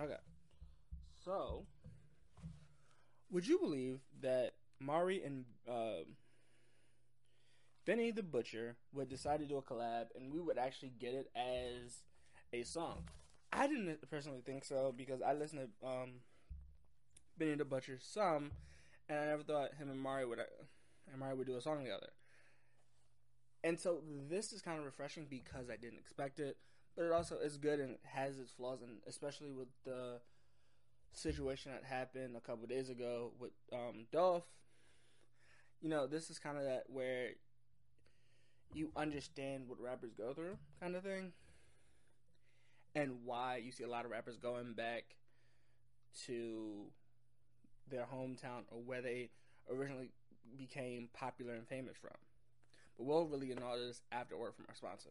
Okay. So, would you believe that Morray and uh, Benny the Butcher would decide to do a collab and we would actually get it as a song? I didn't personally think so because I listened to um, Benny the Butcher some, and I never thought him and Morray would uh, and Morray would do a song together. And so this is kind of refreshing because I didn't expect it, but it also is good and has its flaws, and especially with the situation that happened a couple days ago with um, Dolph. You know, this is kind of that where you understand what rappers go through, kind of thing, and why you see a lot of rappers going back to their hometown or where they originally became popular and famous from. But we'll really get all this after word from our sponsor.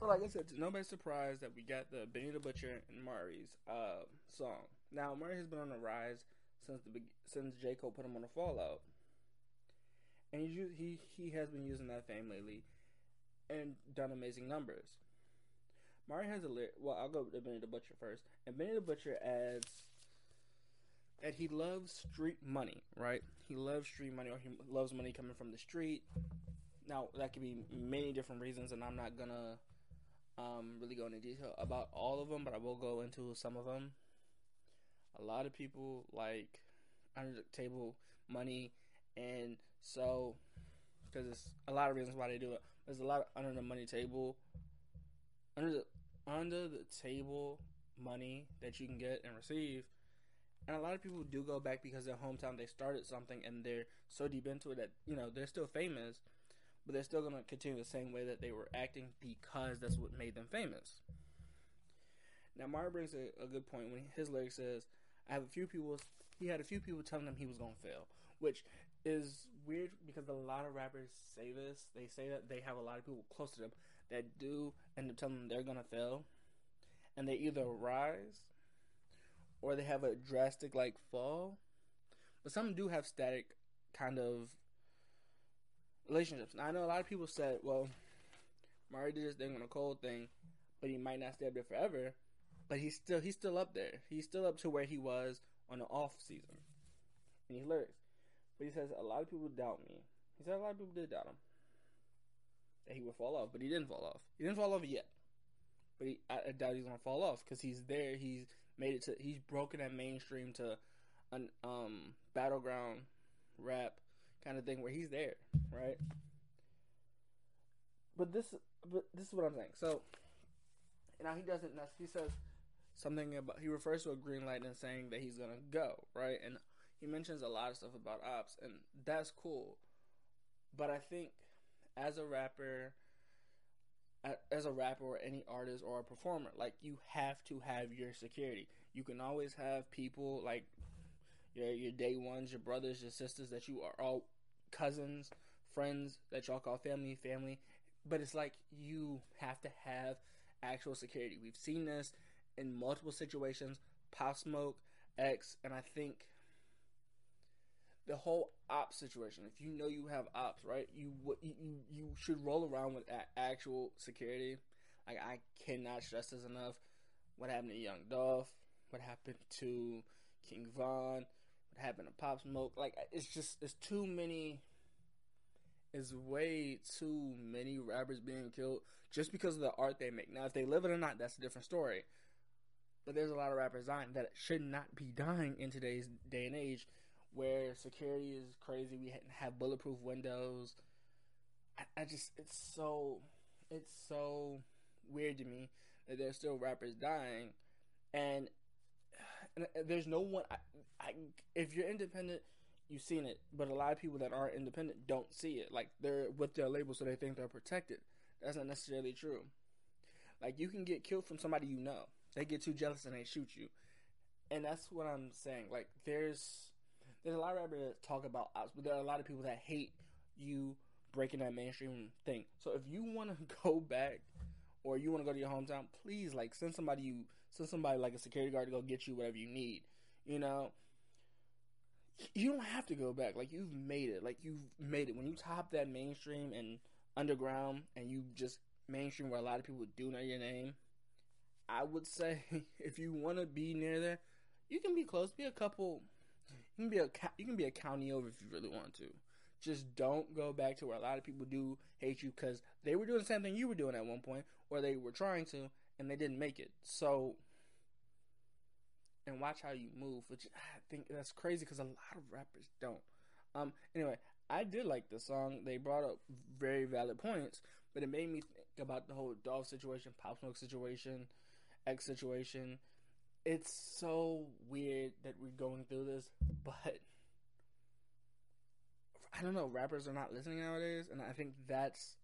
Like I said, to nobody's surprised that we got the Benny the Butcher and Morray's uh, song. Now, Morray has been on the rise since the since J Cole put him on the Fallout, and he he he has been using that fame lately, and done amazing numbers. Mari has a lyric. Well, I'll go to Benny the Butcher first, and Benny the Butcher adds that he loves street money. Right? He loves street money, or he loves money coming from the street. Now, that could be many different reasons, and I'm not gonna um, really go into detail about all of them, but I will go into some of them. A lot of people like under the table money, and so because there's a lot of reasons why they do it. There's a lot of under the money table, under the under the table money that you can get and receive. And a lot of people do go back because their hometown they started something and they're so deep into it that you know they're still famous but they're still gonna continue the same way that they were acting because that's what made them famous. Now Morray brings a, a good point when his lyric says, "I have a few people." He had a few people telling him he was gonna fail, which is weird because a lot of rappers say this. They say that they have a lot of people close to them that do end up telling them they're gonna fail, and they either rise or they have a drastic like fall. But some do have static kind of relationships. Now, I know a lot of people said, well, Morray did this thing on a cold thing, but he might not stay up there forever. But he's still he's still up there. He's still up to where he was on the off season. And he lyrics. But he says a lot of people doubt me. He said a lot of people did doubt him. That he would fall off, but he didn't fall off. He didn't fall off yet. But he, I, I doubt he's gonna fall off because he's there. He's made it to. He's broken that mainstream to an um battleground rap kind of thing where he's there, right? But this, but this is what I'm saying. So now he doesn't. He says something about. He refers to a green light and saying that he's gonna go, right? And he mentions a lot of stuff about ops, and that's cool. But I think as a rapper, as a rapper or any artist or a performer, like you have to have your security. You can always have people like your your day ones, your brothers, your sisters that you are all cousins, friends that y'all call family, family. But it's like you have to have actual security. We've seen this in multiple situations. Pop Smoke, X, and I think the whole ops situation. If you know you have ops, right, you you you should roll around with actual security. Like I cannot stress this enough. What happened to Young Dolph? What happened to King Von? Happened to Pop Smoke? Like it's just it's too many It's way too many rappers being killed just because of the art they make. Now, if they live it or not, that's a different story. But there's a lot of rappers dying that should not be dying in today's day and age, where security is crazy. We have bulletproof windows. I, I just, it's so, it's so weird to me that there's still rappers dying, and Uh, there's no one. I, I, if you're independent you've seen it, but a lot of people that aren't independent don't see it. Like they're with their label, so they think they're protected. that's not necessarily true. Like you can get killed from somebody you know. They get too jealous and they shoot you, and that's what I'm saying. Like there's there's a lot of rappers that talk about us, but there are a lot of people that hate you breaking that mainstream thing. So if you want to go back or you want to go to your hometown, please like send somebody you send somebody like a security guard to go get you whatever you need. You know, you don't have to go back. Like you've made it. Like you've made it. When you top that mainstream and underground, and you just mainstream where a lot of people do know your name, I would say if you want to be near there, you can be close. Be a couple. You can be a you can be a county over if you really want to. Just don't go back to where a lot of people do hate you because they were doing the same thing you were doing at one point, or they were trying to and they didn't make it. So, and watch how you move, which I think that's crazy because a lot of rappers don't. Um. Anyway, I did like the song. They brought up very valid points, but it made me think about the whole Dolph situation, Pop Smoke situation, X situation. It's so weird that we're going through this, but I don't know. Rappers are not listening nowadays, and I think that's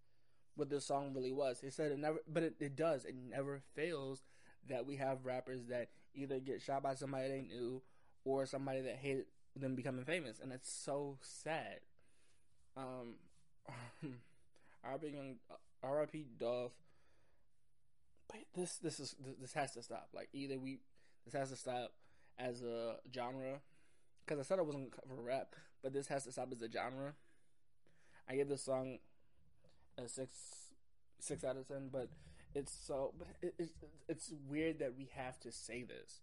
what this song really was. He said it never, but it, it does. It never fails that we have rappers that either get shot by somebody they knew or somebody that hated them becoming famous, and it's so sad. Um, R.I.P. Young, R.I.P. Dolph. But this this is this has to stop. Like either we this has to stop as a genre because I said I wasn't cover rap, but this has to stop as a genre. I give this song a six six out of ten, but it's so but it, it's it's weird that we have to say this.